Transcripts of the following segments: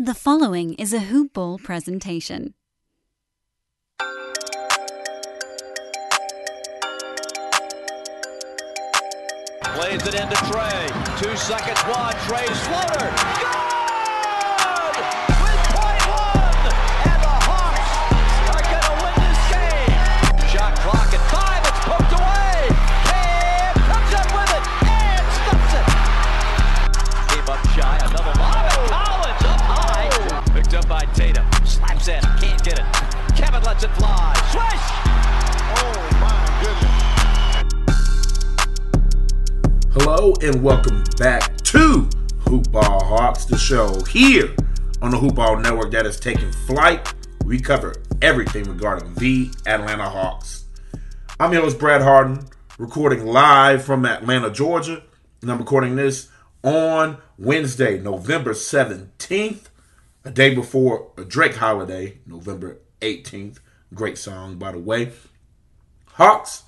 The following is a Hoop Ball presentation. Plays it into Trae. Two seconds, one. Trae's floater. Good! Lets it fly. Swish! Oh. Hello and welcome back to Hoop Ball Hawks, the show here on the Hoop Ball Network that is taking flight. We cover everything regarding the Atlanta Hawks. I'm your host Brad Harden, recording live from Atlanta, Georgia, and I'm recording this on Wednesday, November 17th, a day before a Drake holiday, November 18th. Great song, by the way. Hawks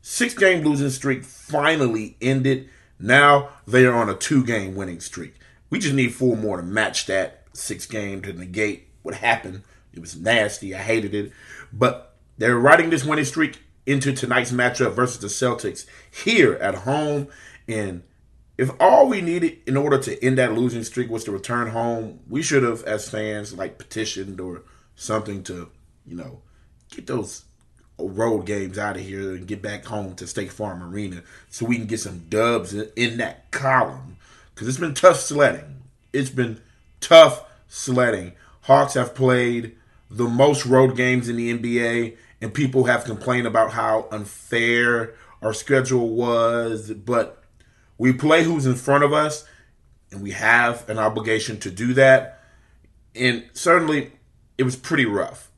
six game losing streak finally ended. Now they are on a two game winning streak. We just need four more to match that six game to negate what happened. It was nasty. I hated it. But they're riding this winning streak into tonight's matchup versus the Celtics here at home. And if all we needed in order to end that losing streak was to return home, we should have, as fans, like petitioned or something to, you know, get those road games out of here and get back home to State Farm Arena so we can get some dubs in, that column because it's been tough sledding. It's been tough sledding. Hawks have played the most road games in the NBA, and people have complained about how unfair our schedule was, but we play who's in front of us, and we have an obligation to do that. And certainly, it was pretty rough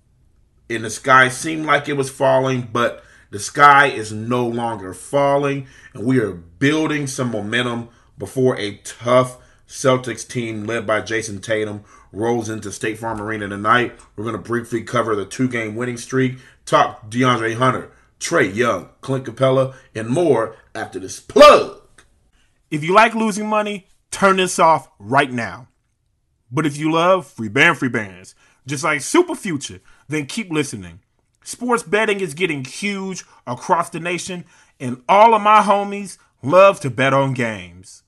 and the sky seemed like it was falling, but the sky is no longer falling, and we are building some momentum before a tough Celtics team led by Jayson Tatum rolls into State Farm Arena tonight. We're going to briefly cover the two game winning streak, talk DeAndre Hunter, Trae Young, Clint Capela, and more after this plug. If you like losing money, turn this off right now. But if you love free band free bands, just like Super Future, then keep listening. Sports betting is getting huge across the nation, and all of my homies love to bet on games.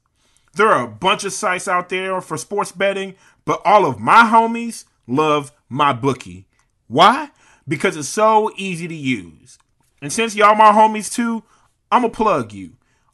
There are a bunch of sites out there for sports betting, but all of my homies love MyBookie. Why? Because it's so easy to use. And since y'all my homies too, I'm going to plug you.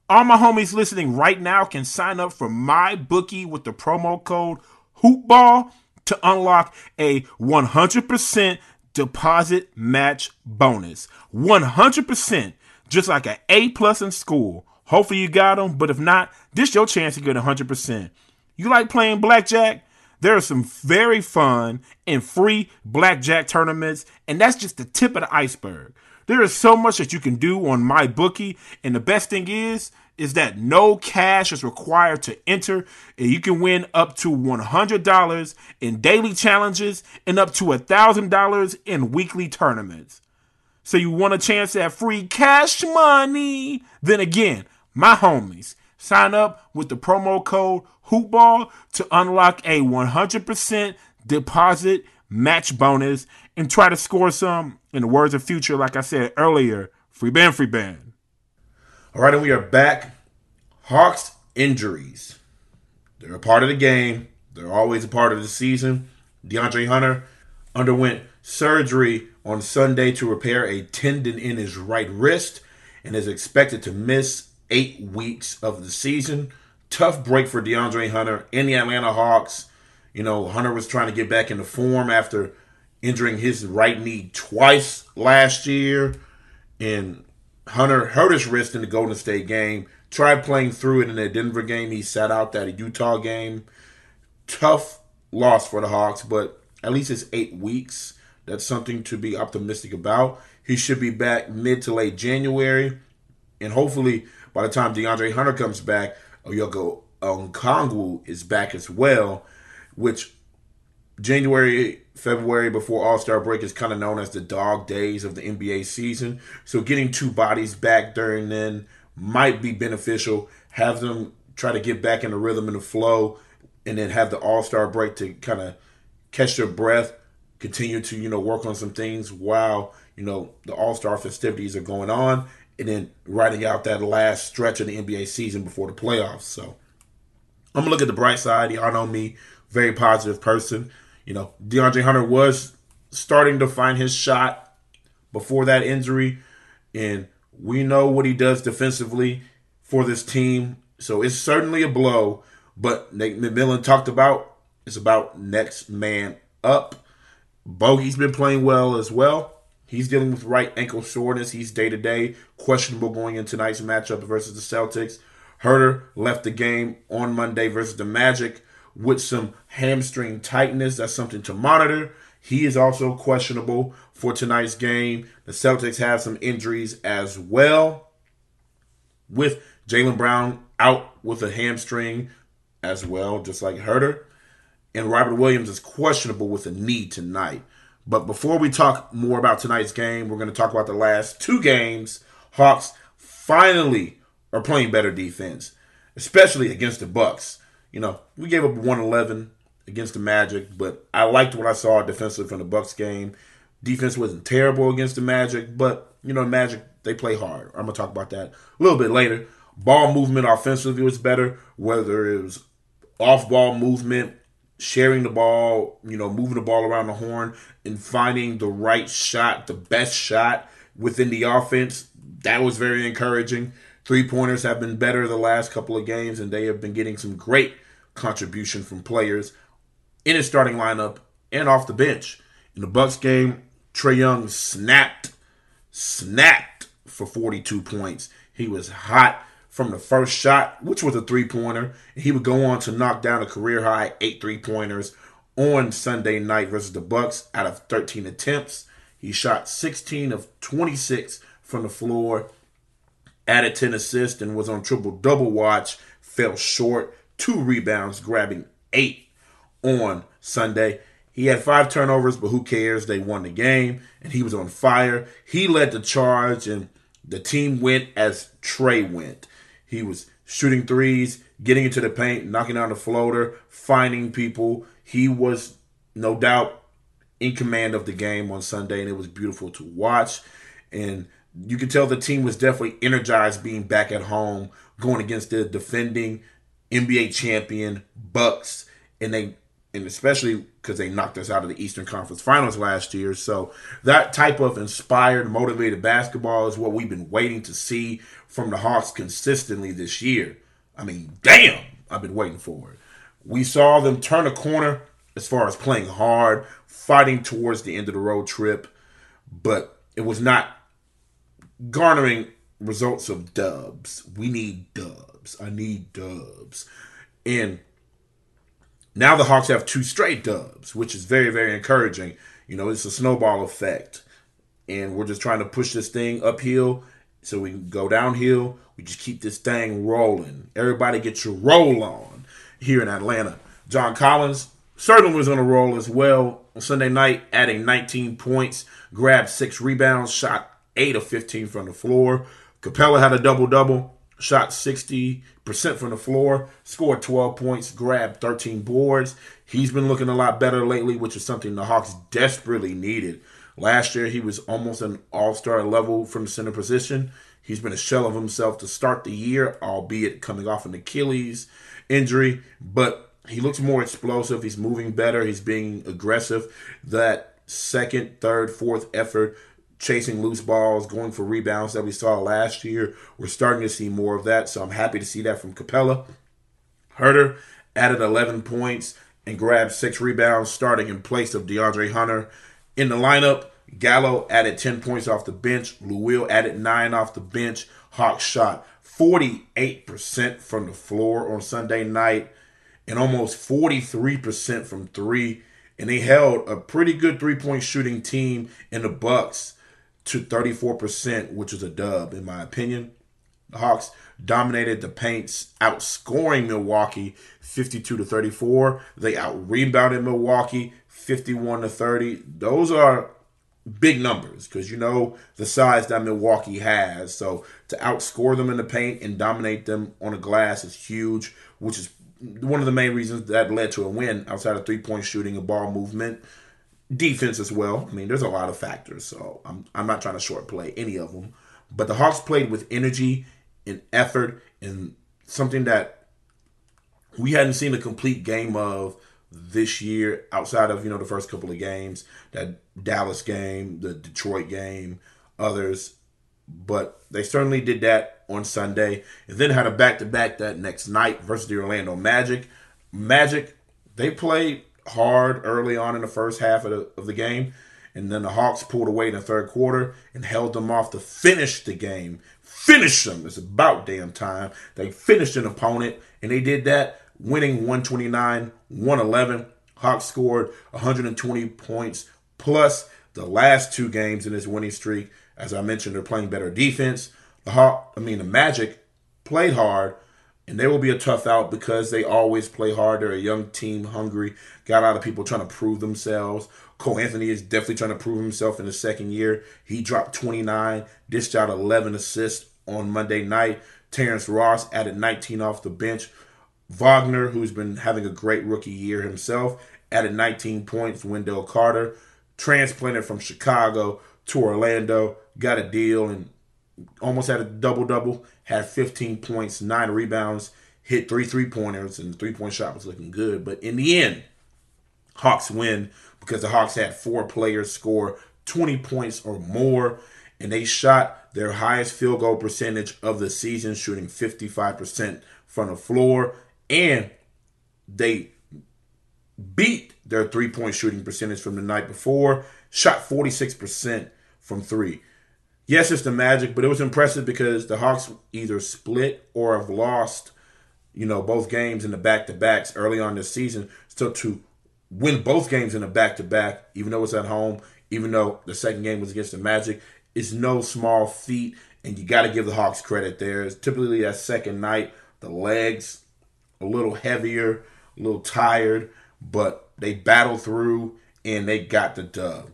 All my homies listening right now can sign up for MyBookie with the promo code HOOPBALL to unlock a 100% deposit match bonus. 100%, just like an A plus in school. Hopefully you got them, but if not, this your chance to get 100%. You like playing blackjack? There are some very fun and free blackjack tournaments, and that's just the tip of the iceberg. There is so much that you can do on MyBookie, and the best thing is is that no cash is required to enter, and you can win up to $100 in daily challenges and up to $1,000 in weekly tournaments. So you want a chance at free cash money? Then again, my homies, sign up with the promo code HOOPBALL to unlock a 100% deposit match bonus and try to score some, in the words of Future, like I said earlier, free band, free band. All right, and we are back. Hawks injuries. They're a part of the game. They're always a part of the season. DeAndre Hunter underwent surgery on Sunday to repair a tendon in his right wrist and is expected to miss eight weeks of the season. Tough break for DeAndre Hunter and the Atlanta Hawks. You know, Hunter was trying to get back into form after injuring his right knee twice last year. And Hunter hurt his wrist in the Golden State game. Tried playing through it in the Denver game. He sat out that Utah game. tough loss for the Hawks, but at least it's eight weeks. That's something to be optimistic about. He should be back mid to late January, and hopefully by the time DeAndre Hunter comes back, Onyeka Okongwu is back as well, which January, February before All Star break is kind of known as the dog days of the NBA season. So getting two bodies back during then might be beneficial. Have them try to get back in the rhythm and the flow, and then have the All Star break to kind of catch their breath, continue to you know work on some things while you know the All Star festivities are going on, and then riding out that last stretch of the NBA season before the playoffs. So I'm gonna look at the bright side. Y'all know me, very positive person. You know, DeAndre Hunter was starting to find his shot before that injury, and we know what he does defensively for this team. So it's certainly a blow. But Nate McMillan talked about it's about next man up. Bogi's been playing well as well. He's dealing with right ankle soreness. He's day to day, questionable going into tonight's matchup versus the Celtics. Huerter left the game on Monday versus the Magic with some hamstring tightness. That's something to monitor. He is also questionable for tonight's game. The Celtics have some injuries as well, with Jaylen Brown out with a hamstring as well, just like Huerter. And Robert Williams is questionable with a knee tonight. But before we talk more about tonight's game, we're going to talk about the last two games. Hawks finally are playing better defense, especially against the Bucks. You know, we gave up 111 against the Magic, but I liked what I saw defensively from the Bucks game. Defense wasn't terrible against the Magic, but you know, Magic they play hard. I'm gonna talk about that a little bit later. Ball movement offensively was better, whether it was off ball movement, sharing the ball, you know, moving the ball around the horn, and finding the right shot, the best shot within the offense. That was very encouraging. Three pointers have been better the last couple of games, and they have been getting some great contribution from players in his starting lineup and off the bench. In the Bucks game, Trae Young snapped, snapped for 42 points. He was hot from the first shot, which was a three pointer. He would go on to knock down a career high eight three pointers on Sunday night versus the Bucks out of 13 attempts. He shot 16 of 26 from the floor, added 10 assists, and was on triple double watch. Fell short, two rebounds, grabbing eight on Sunday. He had five turnovers, but who cares? They won the game, and he was on fire. He led the charge, and the team went as Trae went. He was shooting threes, getting into the paint, knocking down the floater, finding people. He was no doubt in command of the game on Sunday, and it was beautiful to watch. And you could tell the team was definitely energized being back at home, going against the defending NBA champion Bucks, and they and especially because they knocked us out of the Eastern Conference Finals last year. So that type of inspired, motivated basketball is what we've been waiting to see from the Hawks consistently this year. I mean, damn, I've been waiting for it. We saw them turn a corner as far as playing hard, fighting towards the end of the road trip, but it was not garnering results of dubs. We need dubs. I need dubs. And now the Hawks have two straight dubs, which is very, very encouraging. You know, it's a snowball effect. And we're just trying to push this thing uphill so we can go downhill. We just keep this thing rolling. Everybody get your roll on here in Atlanta. John Collins certainly was on a roll as well on Sunday night, adding 19 points, grabbed six rebounds, shot 8 of 15 from the floor. Capela had a double double, shot 60% from the floor, scored 12 points, grabbed 13 boards. He's been looking a lot better lately, which is something the Hawks desperately needed. Last year, he was almost an all star level from the center position. He's been a shell of himself to start the year, albeit coming off an Achilles injury, but he looks more explosive. He's moving better. He's being aggressive. That second, third, fourth effort chasing loose balls, going for rebounds that we saw last year. We're starting to see more of that, so I'm happy to see that from Capela. Huerter added 11 points and grabbed six rebounds, starting in place of DeAndre Hunter. In the lineup, Gallo added 10 points off the bench. Will added 9 off the bench. Hawks shot 48% from the floor on Sunday night. and almost 43% from three. And they held a pretty good three point shooting team in the Bucks to 34%, which is a dub, in my opinion. The Hawks dominated the paints, outscoring Milwaukee 52 to 34. They out rebounded Milwaukee 51 to 30. Those are big numbers because you know the size that Milwaukee has. So to outscore them in the paint and dominate them on the glass is huge, which is one of the main reasons that led to a win outside of three point shooting and ball movement. Defense as well. I mean, there's a lot of factors, so I'm, I'm not trying to short play any of them. But the Hawks played with energy and effort and something that we hadn't seen a complete game of this year outside of you know the first couple of games that Dallas game the Detroit game others but they certainly did that on Sunday and then had a back to back that next night versus the Orlando Magic Magic they played hard early on in the first half of the, of the game and then the Hawks pulled away in the third quarter and held them off to finish the game finish them it's about damn time they finished an opponent and they did that winning 129 111. Hawks scored 120 points plus the last two games in this winning streak. As I mentioned, they're playing better defense. The Hawk, I mean, the Magic played hard, and they will be a tough out because they always play hard. They're a young team, hungry. Got a lot of people trying to prove themselves. Cole Anthony is definitely trying to prove himself in the second year. He dropped 29, dished out 11 assists on Monday night. Terrence Ross added 19 off the bench Wagner, who's been having a great rookie year himself, added 19 points. Wendell Carter, transplanted from Chicago to Orlando, got a deal and almost had a double double, had 15 points, nine rebounds, hit three three pointers, and the three point shot was looking good. But in the end, Hawks win because the Hawks had four players score 20 points or more, and they shot their highest field goal percentage of the season, shooting 55% from the floor and they beat their three point shooting percentage from the night before, shot 46% from three. Yes, it's the Magic, but it was impressive because the Hawks either split or have lost, you know, both games in the back to backs early on this season. So to win both games in the back to back, even though it's at home, even though the second game was against the Magic, is no small feat. And you got to give the Hawks credit there. It's typically that second night, the legs a little heavier, a little tired, but they battled through and they got the dub.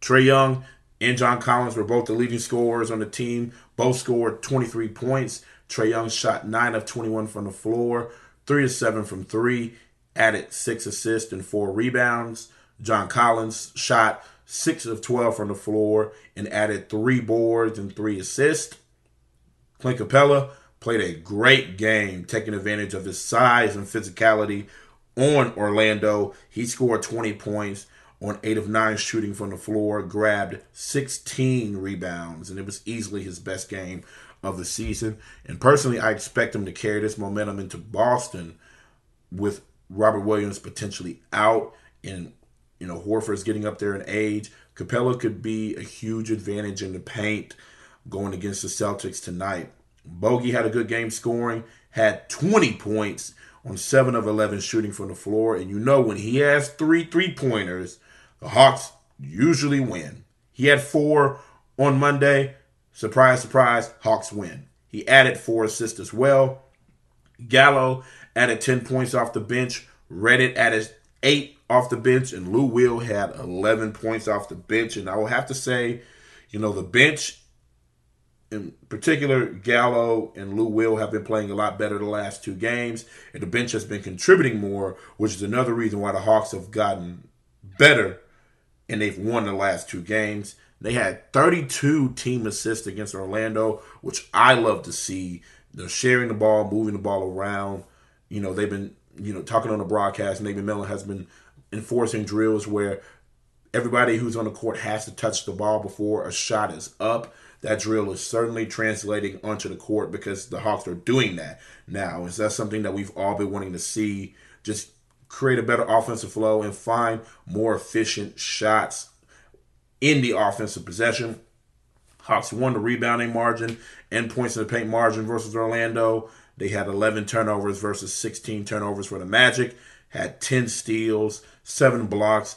Trae Young and John Collins were both the leading scorers on the team. Both scored 23 points. Trae Young shot 9 of 21 from the floor, 3 of 7 from 3, added 6 assists and 4 rebounds. John Collins shot 6 of 12 from the floor and added 3 boards and 3 assists. Clint Capela played a great game, taking advantage of his size and physicality on Orlando. He scored 20 points on 8 of 9 shooting from the floor, grabbed 16 rebounds, and it was easily his best game of the season. And personally, I expect him to carry this momentum into Boston with Robert Williams potentially out and you know Horford's getting up there in age. Capela could be a huge advantage in the paint going against the Celtics tonight. Bogi had a good game scoring, had 20 points on 7 of 11 shooting from the floor. And you know, when he has three three pointers, the Hawks usually win. He had four on Monday. Surprise, surprise, Hawks win. He added four assists as well. Gallo added 10 points off the bench. Reddish added eight off the bench. And Lou Will had 11 points off the bench. And I will have to say, you know, the bench in particular, Gallo and Lou Will have been playing a lot better the last two games, and the bench has been contributing more, which is another reason why the Hawks have gotten better and they've won the last two games. They had 32 team assists against Orlando, which I love to see. They're sharing the ball, moving the ball around. You know, they've been, you know, talking on the broadcast, Nate McMillan has been enforcing drills where everybody who's on the court has to touch the ball before a shot is up that drill is certainly translating onto the court because the Hawks are doing that now. Is that something that we've all been wanting to see? Just create a better offensive flow and find more efficient shots in the offensive possession. Hawks won the rebounding margin and points in the paint margin versus Orlando. They had 11 turnovers versus 16 turnovers for the Magic, had 10 steals, 7 blocks.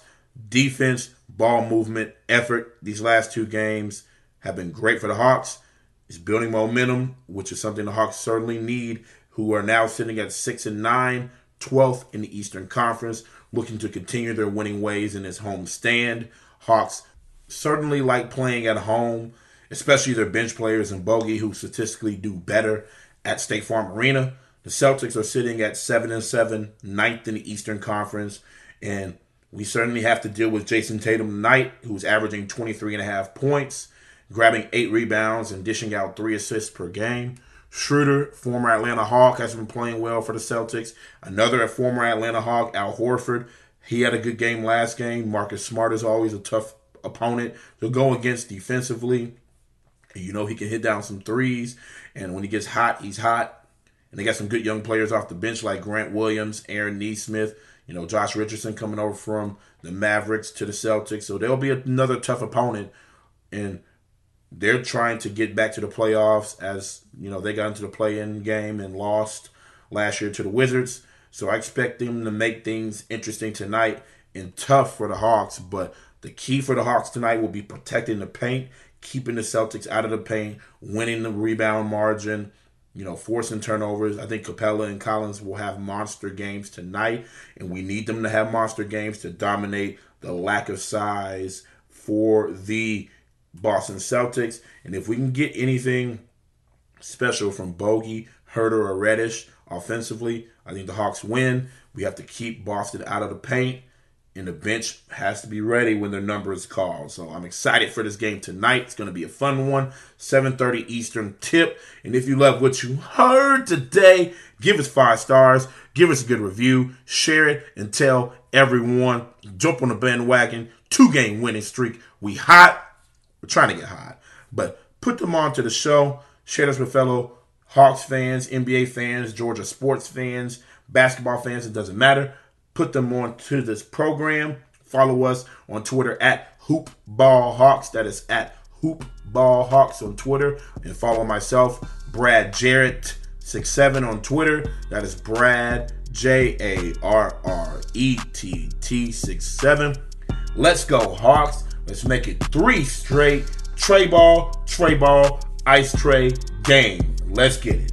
Defense, ball movement, effort, these last two games have been great for the Hawks. It's building momentum, which is something the Hawks certainly need, who are now sitting at 6 and 9, 12th in the Eastern Conference, looking to continue their winning ways in this home stand. Hawks certainly like playing at home, especially their bench players and Bogi, who statistically do better at State Farm Arena. The Celtics are sitting at 7 and 7, ninth in the Eastern Conference, and we certainly have to deal with Jayson Tatum tonight, who's averaging 23 and a half points, grabbing eight rebounds, and dishing out three assists per game. Schroeder, former Atlanta Hawk, has been playing well for the Celtics. Another former Atlanta Hawk, Al Horford, he had a good game last game. Marcus Smart is always a tough opponent to go against defensively. You know he can hit down some threes, and when he gets hot, he's hot. And they got some good young players off the bench like Grant Williams, Aaron Nesmith, you know, Josh Richardson coming over from the Mavericks to the Celtics. So they'll be another tough opponent. And they're trying to get back to the playoffs as, you know, they got into the play in game and lost last year to the Wizards. So I expect them to make things interesting tonight and tough for the Hawks. But the key for the Hawks tonight will be protecting the paint, keeping the Celtics out of the paint, winning the rebound margin, you know, forcing turnovers. I think Capela and Collins will have monster games tonight, and we need them to have monster games to dominate the lack of size for the Boston Celtics. And if we can get anything special from Bogi, Huerter, or Reddish offensively, I think the Hawks win. We have to keep Boston out of the paint and the bench has to be ready when their number is called. So I'm excited for this game tonight. It's going to be a fun one. 7:30 Eastern tip. And if you love what you heard today, give us five stars, give us a good review, share it, and tell everyone. Jump on the bandwagon. Two game winning streak. We hot. We're trying to get hot, but put them on to the show. Share this with fellow Hawks fans, NBA fans, Georgia sports fans, basketball fans. It doesn't matter put them on to this program. Follow us on Twitter at HoopBallHawks. That is at HoopBallHawks on Twitter. And follow myself, Brad Jarrett. 67 on Twitter. That is Brad J A R R E T T 67. Let's go, Hawks. Let's make it three straight. Trae ball, tray ball, ice tray game. Let's get it.